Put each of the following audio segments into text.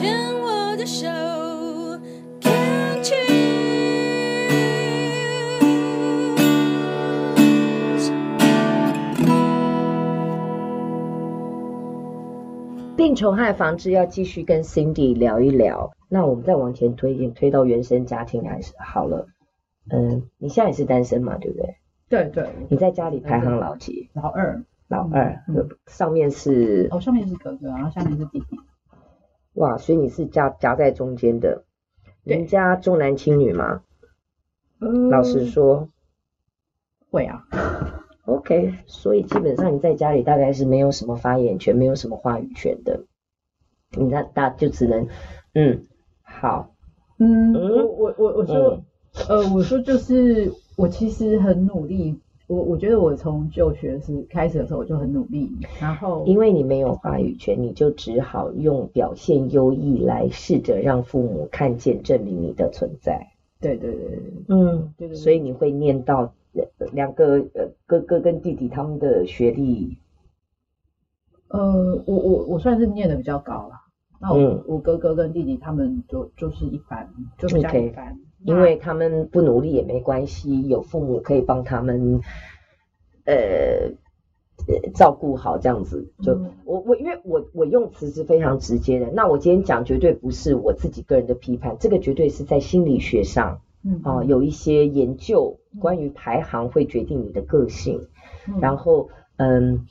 牵我的手，Can't you？病虫害防治要继续跟 Cindy 聊一聊，那我们再往前推一点，推到原生家庭还是好了。嗯，你现在也是单身嘛，对不对？对对。你在家里排行老几？老二。老二，嗯、上面是哦，上面是哥哥，然后下面是弟弟。哇，所以你是夹夹在中间的。人家重男轻女吗？嗯，老实说，会啊。OK，所以基本上你在家里大概是没有什么发言权，没有什么话语权的。你那大就只能，嗯，好，嗯，嗯我我我我说、嗯，呃，我说就是我其实很努力。我我觉得我从就学是开始的时候我就很努力，然后因为你没有话语权，你就只好用表现优异来试着让父母看见证明你的存在。对对对对，嗯，对对。所以你会念到两个呃哥哥跟弟弟他们的学历。呃，我我我算是念的比较高了。那我、嗯、我哥哥跟弟弟他们就就是一般，就比较一般。Okay. 因为他们不努力也没关系，有父母可以帮他们，呃，照顾好这样子。就、嗯、我我因为我我用词是非常直接的，那我今天讲绝对不是我自己个人的批判，这个绝对是在心理学上，嗯啊、呃、有一些研究关于排行会决定你的个性，嗯、然后嗯，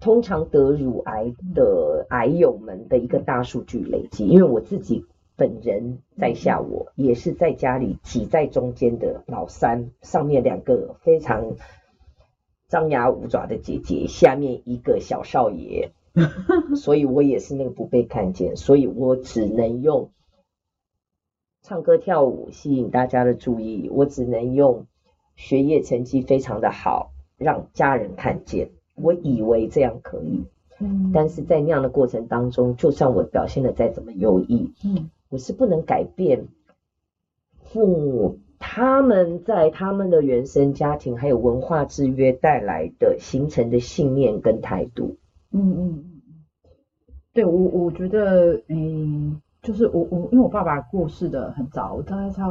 通常得乳癌的癌友们的一个大数据累积，因为我自己。本人在下我，我也是在家里挤在中间的老三，上面两个非常张牙舞爪的姐姐，下面一个小少爷，所以我也是那个不被看见，所以我只能用唱歌跳舞吸引大家的注意，我只能用学业成绩非常的好让家人看见，我以为这样可以，但是在那样的过程当中，就算我表现的再怎么优异，嗯。我是不能改变父母他们在他们的原生家庭还有文化制约带来的形成的信念跟态度。嗯嗯嗯，对我我觉得，嗯、欸，就是我我因为我爸爸过世的很早，我大概他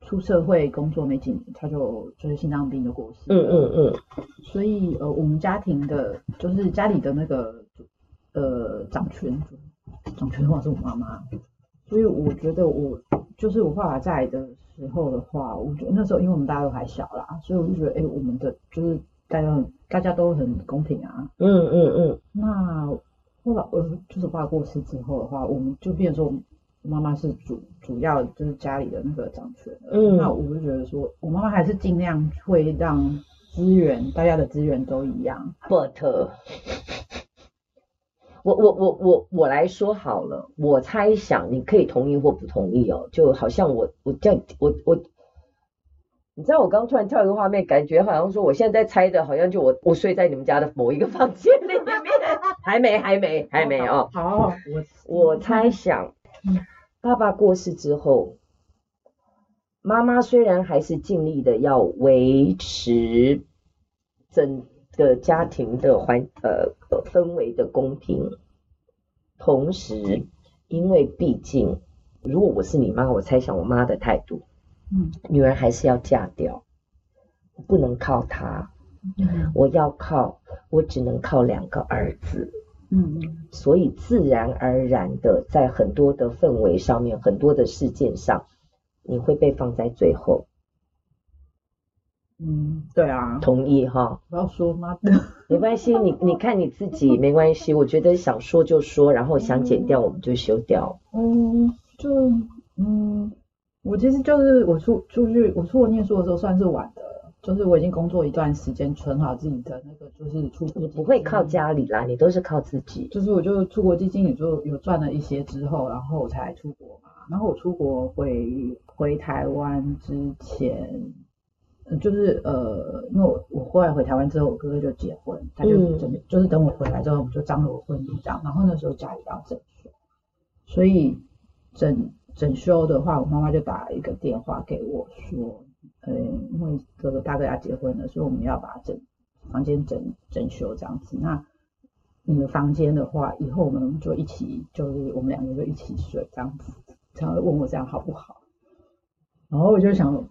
出社会工作没几年，他就就是心脏病就过世。嗯嗯嗯。所以呃，我们家庭的，就是家里的那个呃掌权掌权的话是我妈妈。所以我觉得我就是我爸爸在的时候的话，我觉得那时候因为我们大家都还小啦，所以我就觉得，哎、欸，我们的就是大家很大家都很公平啊。嗯嗯嗯。那后来呃，就是我爸过世之后的话，我们就变成说，妈妈是主主要就是家里的那个掌权。嗯。那我就觉得说，我妈妈还是尽量会让资源大家的资源都一样。But 我我我我我来说好了，我猜想你可以同意或不同意哦，就好像我我这样我我，你知道我刚突然跳一个画面，感觉好像说我现在在猜的，好像就我我睡在你们家的某一个房间里面，还没还没还没哦。好，我我猜想，爸爸过世之后，妈妈虽然还是尽力的要维持整。的家庭的环呃氛围的公平，同时，因为毕竟，如果我是你妈，我猜想我妈的态度，嗯，女儿还是要嫁掉，不能靠她，嗯，我要靠，我只能靠两个儿子，嗯嗯，所以自然而然的，在很多的氛围上面，很多的事件上，你会被放在最后。嗯，对啊，同意哈。不要说妈的，没关系，你你看你自己没关系。我觉得想说就说，然后想剪掉我们就修掉。嗯，就嗯，我其实就是我出出去，我出国念书的时候算是晚的，就是我已经工作一段时间，存好自己的那个就是出国。你不会靠家里啦，你都是靠自己。就是我就出国基金也就有赚了一些之后，然后我才出国嘛。然后我出国回回台湾之前。就是呃，因为我我后来回台湾之后，我哥哥就结婚，他就准备、嗯、就是等我回来之后，我们就张罗婚礼这样。然后那时候家里要整修，所以整整修的话，我妈妈就打一个电话给我说，呃，因为哥哥大哥要结婚了，所以我们要把整房间整整修这样子。那你的房间的话，以后我们就一起，就是我们两个就一起睡这样子。他会问我这样好不好？然后我就想，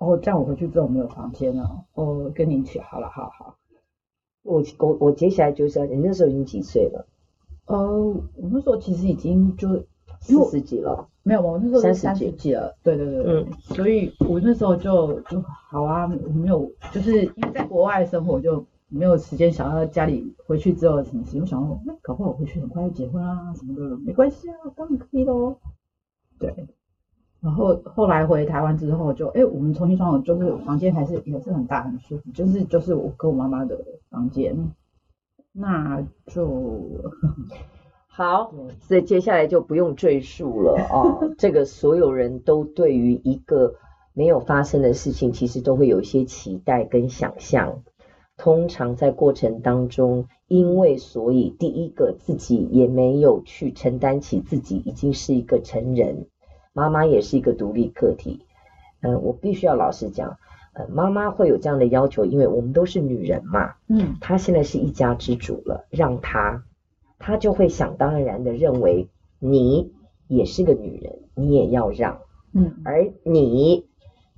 哦，这样我回去之后没有房间了，哦，跟你一起好了，好好。我我我接下来就是，你那时候已经几岁了？呃，我那时候其实已经就四十几了，没有，我那时候三十几了，对对对，嗯，所以我那时候就就好啊，我没有，就是因为在国外生活就。没有时间想要家里回去之后什么事情，我想说，那搞不好我回去很快就结婚啊什么的，没关系啊，当然可以喽。对，然后后来回台湾之后就，哎，我们重新装潢，就是房间还是也是很大很舒服，就是就是我跟我妈妈的房间，那就 好，所以接下来就不用赘述了啊。这个所有人都对于一个没有发生的事情，其实都会有一些期待跟想象。通常在过程当中，因为所以第一个自己也没有去承担起自己已经是一个成人，妈妈也是一个独立个体。嗯、呃，我必须要老实讲，呃，妈妈会有这样的要求，因为我们都是女人嘛。嗯，她现在是一家之主了，让她，她就会想当然的认为你也是个女人，你也要让。嗯，而你。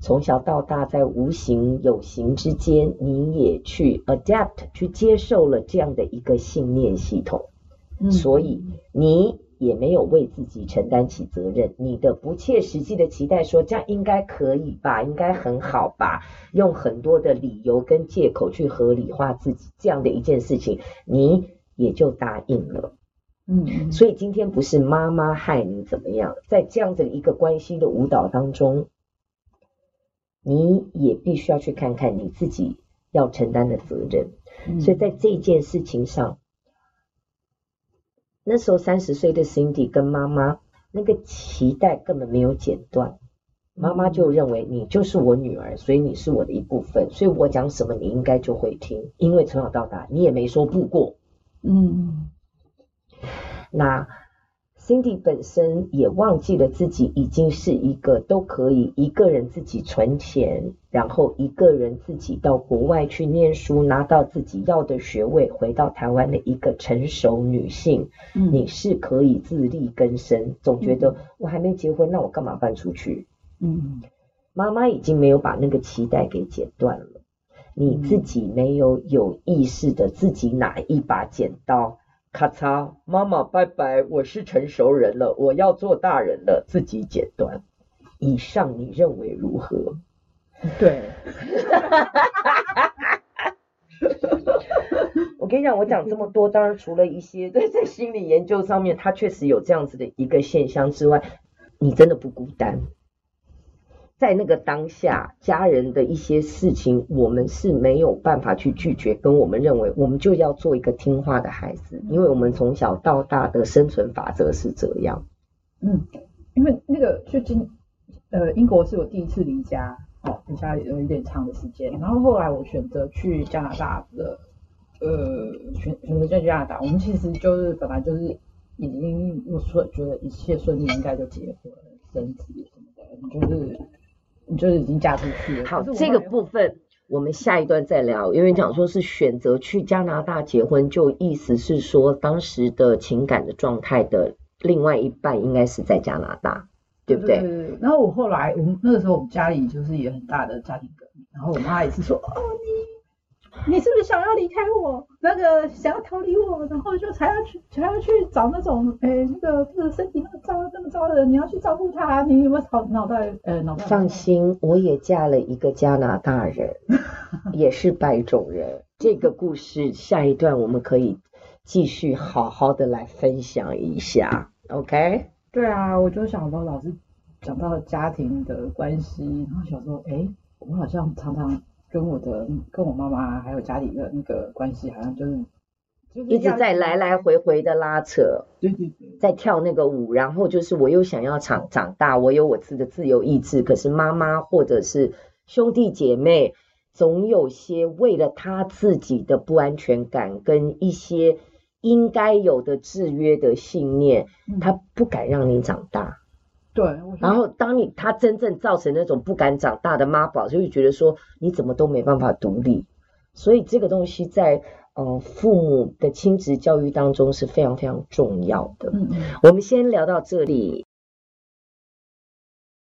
从小到大，在无形有形之间，你也去 adapt 去接受了这样的一个信念系统，嗯，所以你也没有为自己承担起责任。你的不切实际的期待说，说这样应该可以吧，应该很好吧，用很多的理由跟借口去合理化自己这样的一件事情，你也就答应了。嗯，所以今天不是妈妈害你怎么样，在这样的一个关系的舞蹈当中。你也必须要去看看你自己要承担的责任，嗯、所以在这件事情上，那时候三十岁的 Cindy 跟妈妈那个脐带根本没有剪断，妈妈就认为你就是我女儿，所以你是我的一部分，所以我讲什么你应该就会听，因为从小到大你也没说不过，嗯，那。Cindy 本身也忘记了自己已经是一个都可以一个人自己存钱，然后一个人自己到国外去念书，拿到自己要的学位，回到台湾的一个成熟女性。嗯，你是可以自力更生，总觉得我还没结婚，那我干嘛搬出去？嗯，妈妈已经没有把那个期待给剪断了，你自己没有有意识的自己拿一把剪刀。咔嚓，妈妈拜拜，我是成熟人了，我要做大人了，自己剪断。以上你认为如何？对，我跟你讲，我讲这么多，当然除了一些对在心理研究上面，它确实有这样子的一个现象之外，你真的不孤单。在那个当下，家人的一些事情，我们是没有办法去拒绝。跟我们认为，我们就要做一个听话的孩子，因为我们从小到大的生存法则是这样。嗯，因为那个去经呃英国是我第一次离家，哦，离家有一点长的时间。然后后来我选择去加拿大的，呃，选选择在加拿大，我们其实就是本来就是已经我说觉得一切顺利，应该就结婚生子什么的，就是。你就是已经嫁出去了。好，这个部分我们下一段再聊，因为讲说是选择去加拿大结婚，就意思是说当时的情感的状态的另外一半应该是在加拿大，对不对？对，对，对。然后我后来，我们那个时候我们家里就是也很大的家庭革命，然后我妈也是说，哦你。你是不是想要离开我？那个想要逃离我，然后就才要去，才要去找那种，哎，那个不是身体那么糟、那么糟的人，你要去照顾他，你有没有脑脑袋？呃，脑袋。放心，我也嫁了一个加拿大人，也是白种人。这个故事下一段我们可以继续好好的来分享一下，OK？对啊，我就想到老师讲到家庭的关系，然后想说，哎，我好像常常。跟我的跟我妈妈还有家里的那个关系，好像就是就是一直在来来回回的拉扯，对对对，在跳那个舞，然后就是我又想要长长大，我有我自己的自由意志，可是妈妈或者是兄弟姐妹，总有些为了他自己的不安全感跟一些应该有的制约的信念，他不敢让你长大。对，然后当你他真正造成那种不敢长大的妈宝，就会觉得说你怎么都没办法独立，所以这个东西在呃父母的亲子教育当中是非常非常重要的。嗯嗯，我们先聊到这里。